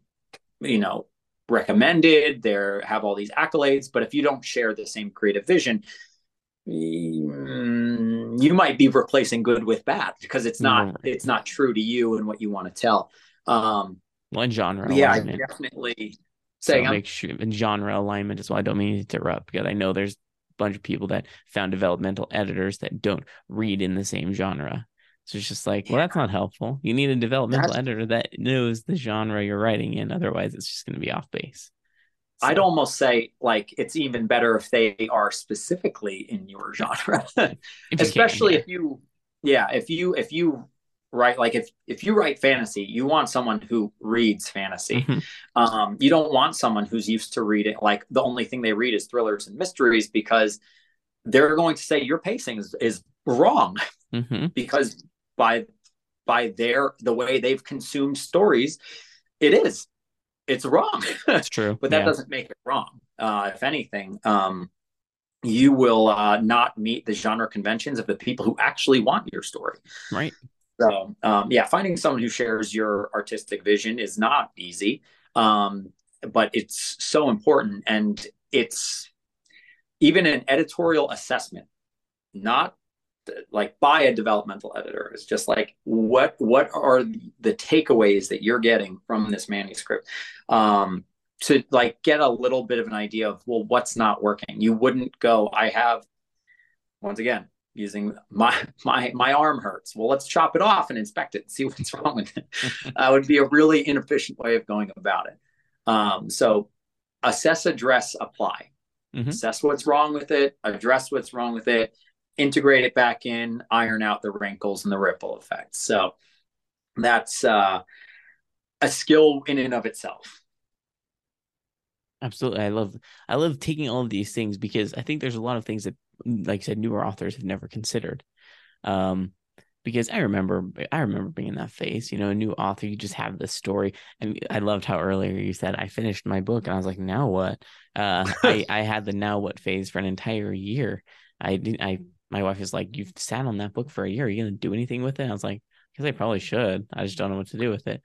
you know recommended they have all these accolades but if you don't share the same creative vision mm, you might be replacing good with bad because it's not mm-hmm. it's not true to you and what you want to tell. Um one genre yeah definitely Saying so make sure in genre alignment as well. I don't mean to interrupt because i know there's a bunch of people that found developmental editors that don't read in the same genre so it's just like, well, that's not helpful. You need a developmental that's... editor that knows the genre you're writing in. Otherwise, it's just going to be off base. So. I'd almost say like it's even better if they are specifically in your genre, if especially can, yeah. if you, yeah, if you if you write like if if you write fantasy, you want someone who reads fantasy. Mm-hmm. Um, you don't want someone who's used to reading like the only thing they read is thrillers and mysteries because they're going to say your pacing is, is wrong mm-hmm. because by by their the way they've consumed stories, it is. It's wrong. That's true. but that yeah. doesn't make it wrong. Uh, if anything, um, you will uh, not meet the genre conventions of the people who actually want your story. Right. So, um, yeah, finding someone who shares your artistic vision is not easy, um, but it's so important. And it's even an editorial assessment, not like by a developmental editor. Is just like what what are the takeaways that you're getting from this manuscript? Um to like get a little bit of an idea of well what's not working. You wouldn't go i have once again using my my my arm hurts. Well let's chop it off and inspect it and see what's wrong with it. That would be a really inefficient way of going about it. Um so assess address apply. Mm-hmm. assess what's wrong with it address what's wrong with it integrate it back in, iron out the wrinkles and the ripple effects. So that's uh, a skill in and of itself. Absolutely. I love I love taking all of these things because I think there's a lot of things that like I said newer authors have never considered. Um because I remember I remember being in that phase, you know, a new author, you just have this story. And I loved how earlier you said I finished my book and I was like, now what? Uh I, I had the now what phase for an entire year. I didn't I my wife is like, You've sat on that book for a year. Are you going to do anything with it? I was like, Because I probably should. I just don't know what to do with it.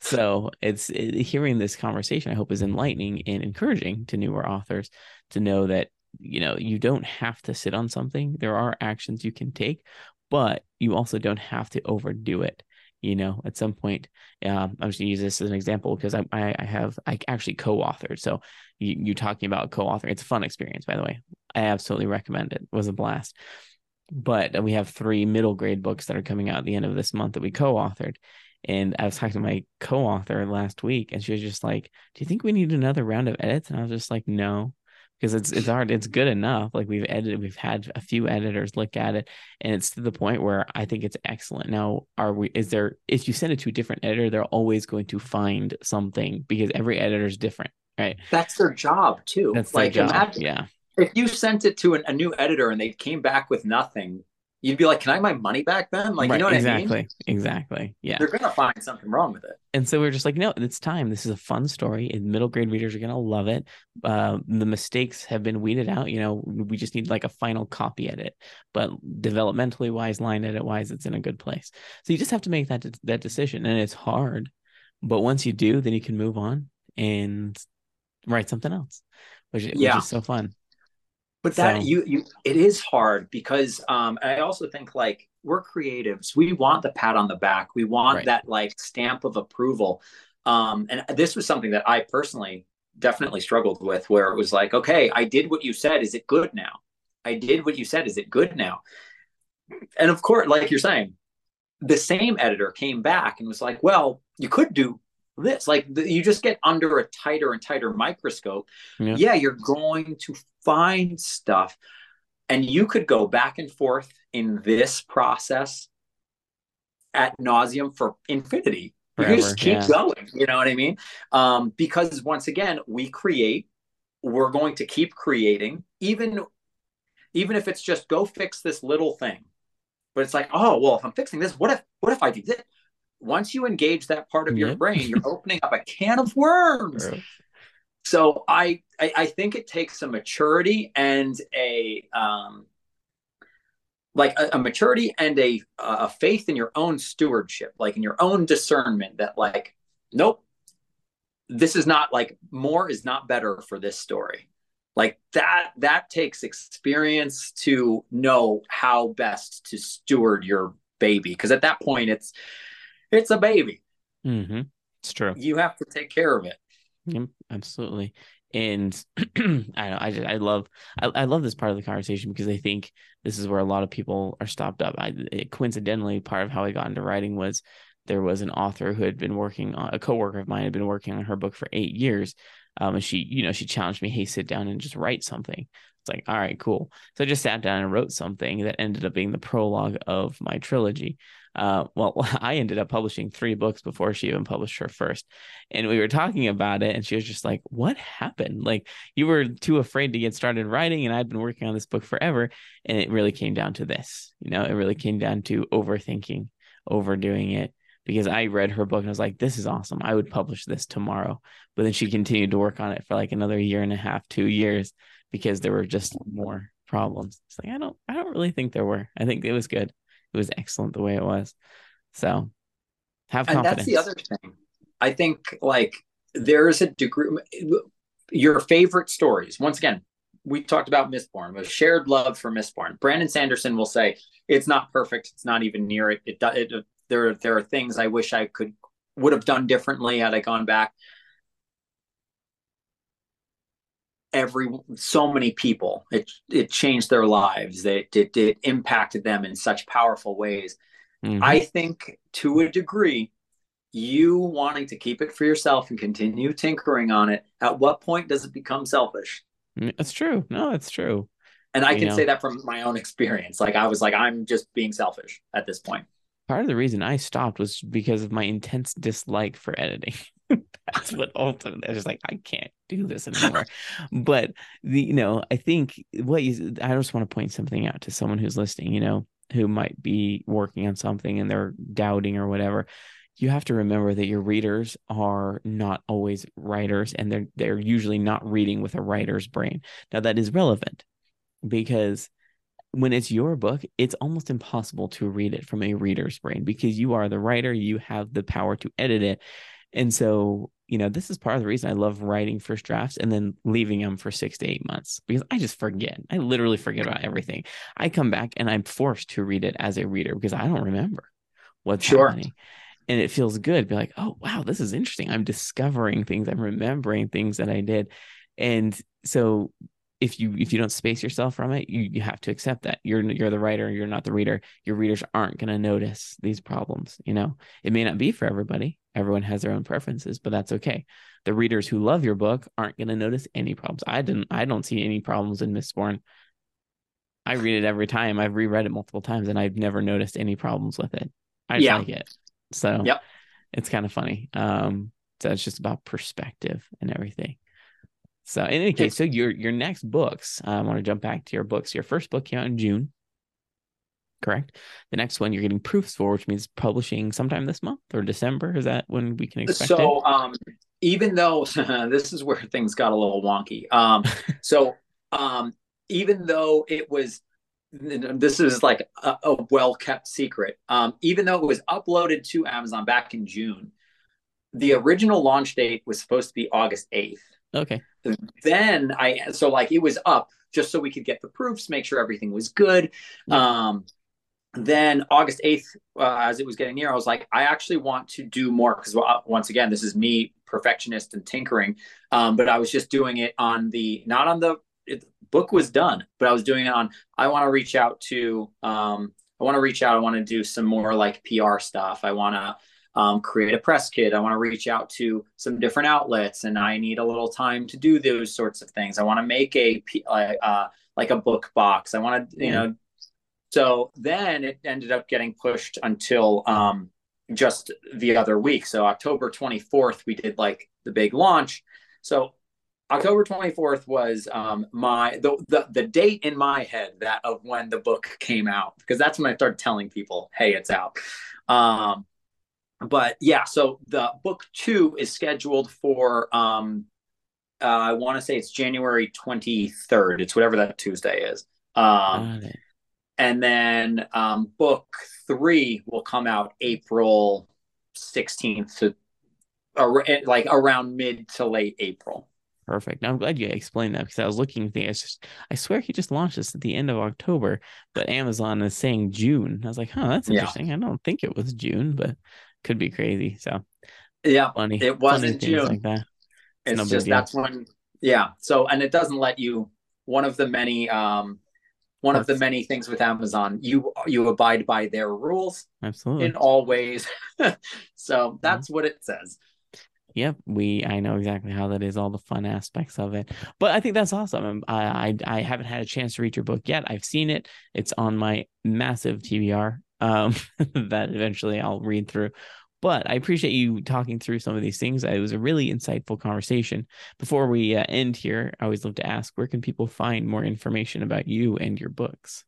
So it's it, hearing this conversation, I hope, is enlightening and encouraging to newer authors to know that, you know, you don't have to sit on something. There are actions you can take, but you also don't have to overdo it you know at some point um, i'm just to use this as an example because I, I, I have i actually co-authored. So you, you talking about co-authoring it's a fun experience by the way. I absolutely recommend it. it was a blast. But we have three middle grade books that are coming out at the end of this month that we co-authored. And i was talking to my co-author last week and she was just like do you think we need another round of edits? And i was just like no because it's it's hard it's good enough like we've edited we've had a few editors look at it and it's to the point where i think it's excellent. Now are we is there if you send it to a different editor they're always going to find something because every editor is different right? That's their job too. That's like job. Imagine, yeah. if you sent it to an, a new editor and they came back with nothing, you'd be like, "Can I have my money back then?" Like, right, you know what exactly, I mean? Exactly. Exactly. Yeah. They're gonna find something wrong with it. And so we are just like, no, it's time. This is a fun story, and middle grade readers are gonna love it. Uh, the mistakes have been weeded out. You know, we just need like a final copy edit, but developmentally wise, line edit wise, it's in a good place. So you just have to make that that decision, and it's hard. But once you do, then you can move on and write something else, which, yeah. which is so fun but that so. you you it is hard because um i also think like we're creatives. We want the pat on the back. We want right. that like stamp of approval. Um and this was something that i personally definitely struggled with where it was like okay i did what you said. Is it good now? I did what you said. Is it good now? And of course like you're saying the same editor came back and was like well you could do this. Like the, you just get under a tighter and tighter microscope. Yeah. yeah you're going to find stuff and you could go back and forth in this process at nauseum for infinity. Forever, you just keep yeah. going you know what i mean? Um, because once again we create we're going to keep creating even even if it's just go fix this little thing. But it's like oh well if i'm fixing this what if what if i do this once you engage that part of your brain, you're opening up a can of worms. So I, I, I think it takes a maturity and a um like a, a maturity and a a faith in your own stewardship, like in your own discernment that like nope, this is not like more is not better for this story. Like that that takes experience to know how best to steward your baby because at that point it's it's a baby. Mm-hmm. It's true. You have to take care of it. Yep, absolutely. And I know I just, I love I, I love this part of the conversation because I think this is where a lot of people are stopped up. I it, coincidentally part of how I got into writing was there was an author who had been working on a coworker of mine had been working on her book for eight years. Um, and she, you know, she challenged me, hey, sit down and just write something. It's like, all right, cool. So I just sat down and wrote something that ended up being the prologue of my trilogy. Uh, well, I ended up publishing three books before she even published her first. And we were talking about it, and she was just like, What happened? Like, you were too afraid to get started writing, and I'd been working on this book forever. And it really came down to this. You know, it really came down to overthinking, overdoing it. Because I read her book and I was like, this is awesome. I would publish this tomorrow. But then she continued to work on it for like another year and a half, two years, because there were just more problems. It's like I don't I don't really think there were. I think it was good it was excellent the way it was. So have confidence. And that's the other thing. I think like there's a degree your favorite stories. Once again, we talked about Mistborn, a shared love for Mistborn. Brandon Sanderson will say it's not perfect. It's not even near it. It, it, it there there are things I wish I could would have done differently had I gone back. Every so many people, it it changed their lives. It it, it impacted them in such powerful ways. Mm-hmm. I think to a degree, you wanting to keep it for yourself and continue tinkering on it, at what point does it become selfish? Mm, that's true. No, that's true. And I you can know. say that from my own experience. Like I was like, I'm just being selfish at this point part of the reason I stopped was because of my intense dislike for editing. That's what ultimately I was like, I can't do this anymore. but the you know, I think what you I just want to point something out to someone who's listening, you know, who might be working on something and they're doubting or whatever. You have to remember that your readers are not always writers and they're they're usually not reading with a writer's brain. Now that is relevant because when it's your book, it's almost impossible to read it from a reader's brain because you are the writer, you have the power to edit it. And so, you know, this is part of the reason I love writing first drafts and then leaving them for six to eight months because I just forget. I literally forget about everything. I come back and I'm forced to read it as a reader because I don't remember what's sure. happening. And it feels good. Be like, oh wow, this is interesting. I'm discovering things. I'm remembering things that I did. And so if you if you don't space yourself from it, you, you have to accept that you're you're the writer, you're not the reader. Your readers aren't going to notice these problems. You know, it may not be for everybody. Everyone has their own preferences, but that's okay. The readers who love your book aren't going to notice any problems. I didn't. I don't see any problems in Mistborn. I read it every time. I've reread it multiple times, and I've never noticed any problems with it. I just yeah. like it. So yep. it's kind of funny. Um, so it's just about perspective and everything. So in any case, so your your next books, I want to jump back to your books. Your first book came out in June, correct? The next one you're getting proofs for, which means publishing sometime this month or December. Is that when we can expect so, it? um, even though this is where things got a little wonky. Um, so um, even though it was this is like a, a well kept secret. Um, even though it was uploaded to Amazon back in June, the original launch date was supposed to be August 8th. Okay. Then I so like it was up just so we could get the proofs, make sure everything was good. Um, then August 8th, uh, as it was getting near, I was like, I actually want to do more because well, once again, this is me, perfectionist and tinkering. Um, but I was just doing it on the not on the it, book was done, but I was doing it on. I want to reach out to. Um, I want to reach out. I want to do some more like PR stuff. I want to um, create a press kit. I want to reach out to some different outlets, and I need a little time to do those sorts of things. I want to make a uh, like a book box. I want to, you know. So then it ended up getting pushed until um, just the other week. So October 24th, we did like the big launch. So October 24th was um, my the, the the date in my head that of when the book came out because that's when I started telling people, "Hey, it's out." Um, but yeah, so the book two is scheduled for um uh, I want to say it's January 23rd. It's whatever that Tuesday is. Um, and then um, book three will come out April 16th to like around mid to late April. Perfect. Now, I'm glad you explained that because I was looking. Thinking, it's just, I swear he just launched this at the end of October, but Amazon is saying June. I was like, huh, that's interesting. Yeah. I don't think it was June, but could be crazy. So yeah, funny. It wasn't funny June. Like that. It's, it's just that's when yeah. So and it doesn't let you. One of the many um, one that's, of the many things with Amazon, you you abide by their rules absolutely in all ways. so that's mm-hmm. what it says. Yep, we I know exactly how that is, all the fun aspects of it. But I think that's awesome. I I, I haven't had a chance to read your book yet. I've seen it. It's on my massive TBR um, that eventually I'll read through. But I appreciate you talking through some of these things. It was a really insightful conversation. Before we uh, end here, I always love to ask where can people find more information about you and your books?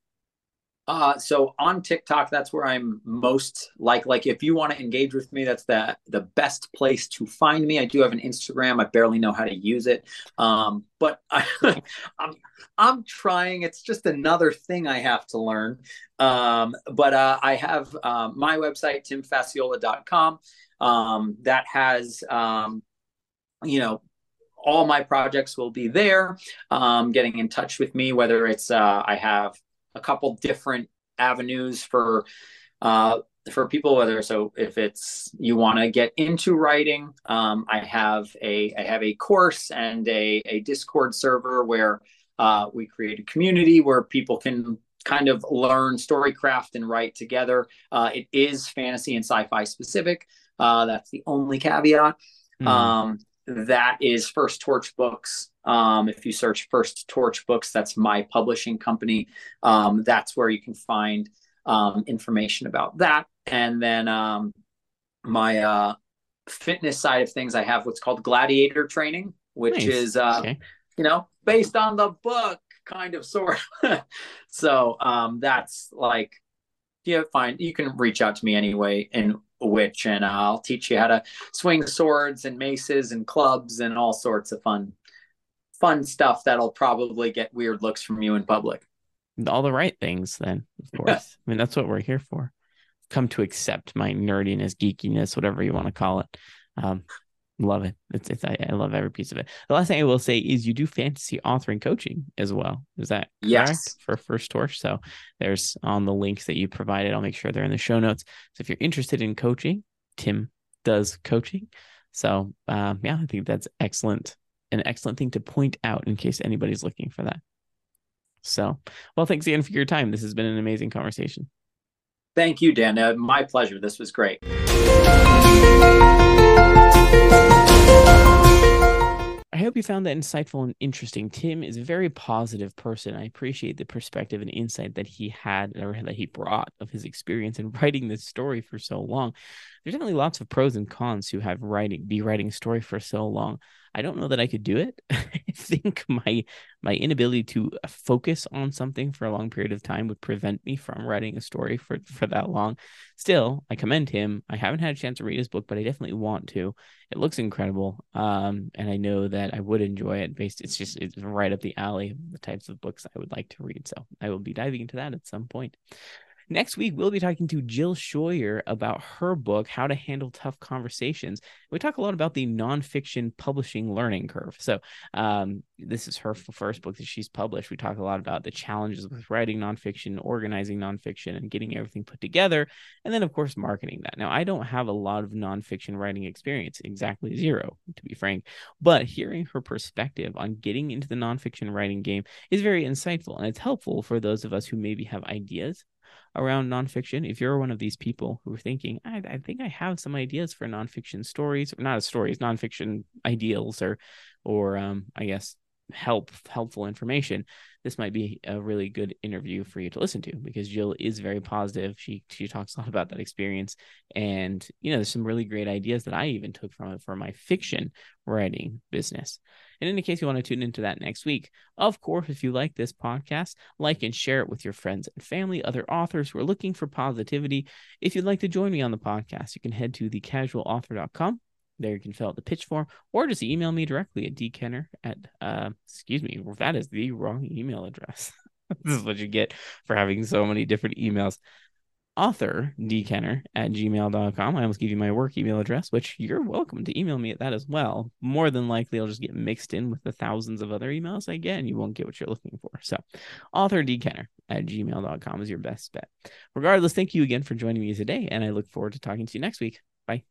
Uh, so on TikTok, that's where I'm most like. Like, if you want to engage with me, that's the the best place to find me. I do have an Instagram. I barely know how to use it, um, but I, am I'm, I'm trying. It's just another thing I have to learn. Um, but uh, I have uh, my website, timfacciola.com. Um, that has um, you know all my projects will be there. Um, getting in touch with me, whether it's uh, I have a couple different avenues for uh, for people whether so if it's you want to get into writing um, i have a i have a course and a, a discord server where uh, we create a community where people can kind of learn storycraft and write together. Uh, it is fantasy and sci-fi specific. Uh, that's the only caveat. Mm. um, that is first torch books um, if you search first torch books that's my publishing company um, that's where you can find um, information about that. And then um, my uh, fitness side of things, I have what's called gladiator training, which nice. is, uh, okay. you know, based on the book, kind of sort. so um, that's like, yeah, fine. You can reach out to me anyway in which, and I'll teach you how to swing swords and maces and clubs and all sorts of fun, fun stuff that'll probably get weird looks from you in public. All the right things then of course. I mean that's what we're here for. Come to accept my nerdiness geekiness whatever you want to call it. Um love it. It's, it's I, I, love every piece of it. The last thing i will say is you do fantasy authoring coaching as well. Is that yes. For first torch? So there's on the links that you provided i'll make sure they're in the show notes. So if you're interested in coaching tim does coaching. So um, yeah i think that's excellent an excellent thing to point out in case anybody's looking for that so, well, thanks again for your time. This has been an amazing conversation. Thank you, Dan. Uh, my pleasure. This was great. I hope you found that insightful and interesting. Tim is a very positive person. I appreciate the perspective and insight that he had or that he brought of his experience in writing this story for so long. There's definitely lots of pros and cons to have writing be writing a story for so long. I don't know that I could do it. I think my my inability to uh, focus on something for a long period of time would prevent me from writing a story for for that long. Still, I commend him. I haven't had a chance to read his book, but I definitely want to. It looks incredible, um, and I know that I would enjoy it. Based, it's just it's right up the alley of the types of books I would like to read. So I will be diving into that at some point. Next week, we'll be talking to Jill Scheuer about her book, How to Handle Tough Conversations. We talk a lot about the nonfiction publishing learning curve. So, um, this is her first book that she's published. We talk a lot about the challenges with writing nonfiction, organizing nonfiction, and getting everything put together. And then, of course, marketing that. Now, I don't have a lot of nonfiction writing experience, exactly zero, to be frank. But hearing her perspective on getting into the nonfiction writing game is very insightful. And it's helpful for those of us who maybe have ideas around nonfiction. If you're one of these people who are thinking, I, I think I have some ideas for nonfiction stories, or not stories, nonfiction ideals, or, or um, I guess help helpful information this might be a really good interview for you to listen to because Jill is very positive. She she talks a lot about that experience. And you know there's some really great ideas that I even took from it for my fiction writing business and in case you want to tune into that next week, of course, if you like this podcast, like and share it with your friends and family, other authors who are looking for positivity. If you'd like to join me on the podcast, you can head to thecasualauthor.com. There you can fill out the pitch form or just email me directly at dkenner at, uh, excuse me, that is the wrong email address. this is what you get for having so many different emails author dkenner at gmail.com. I almost give you my work email address, which you're welcome to email me at that as well. More than likely, I'll just get mixed in with the thousands of other emails I get, and you won't get what you're looking for. So, author dkenner at gmail.com is your best bet. Regardless, thank you again for joining me today, and I look forward to talking to you next week. Bye.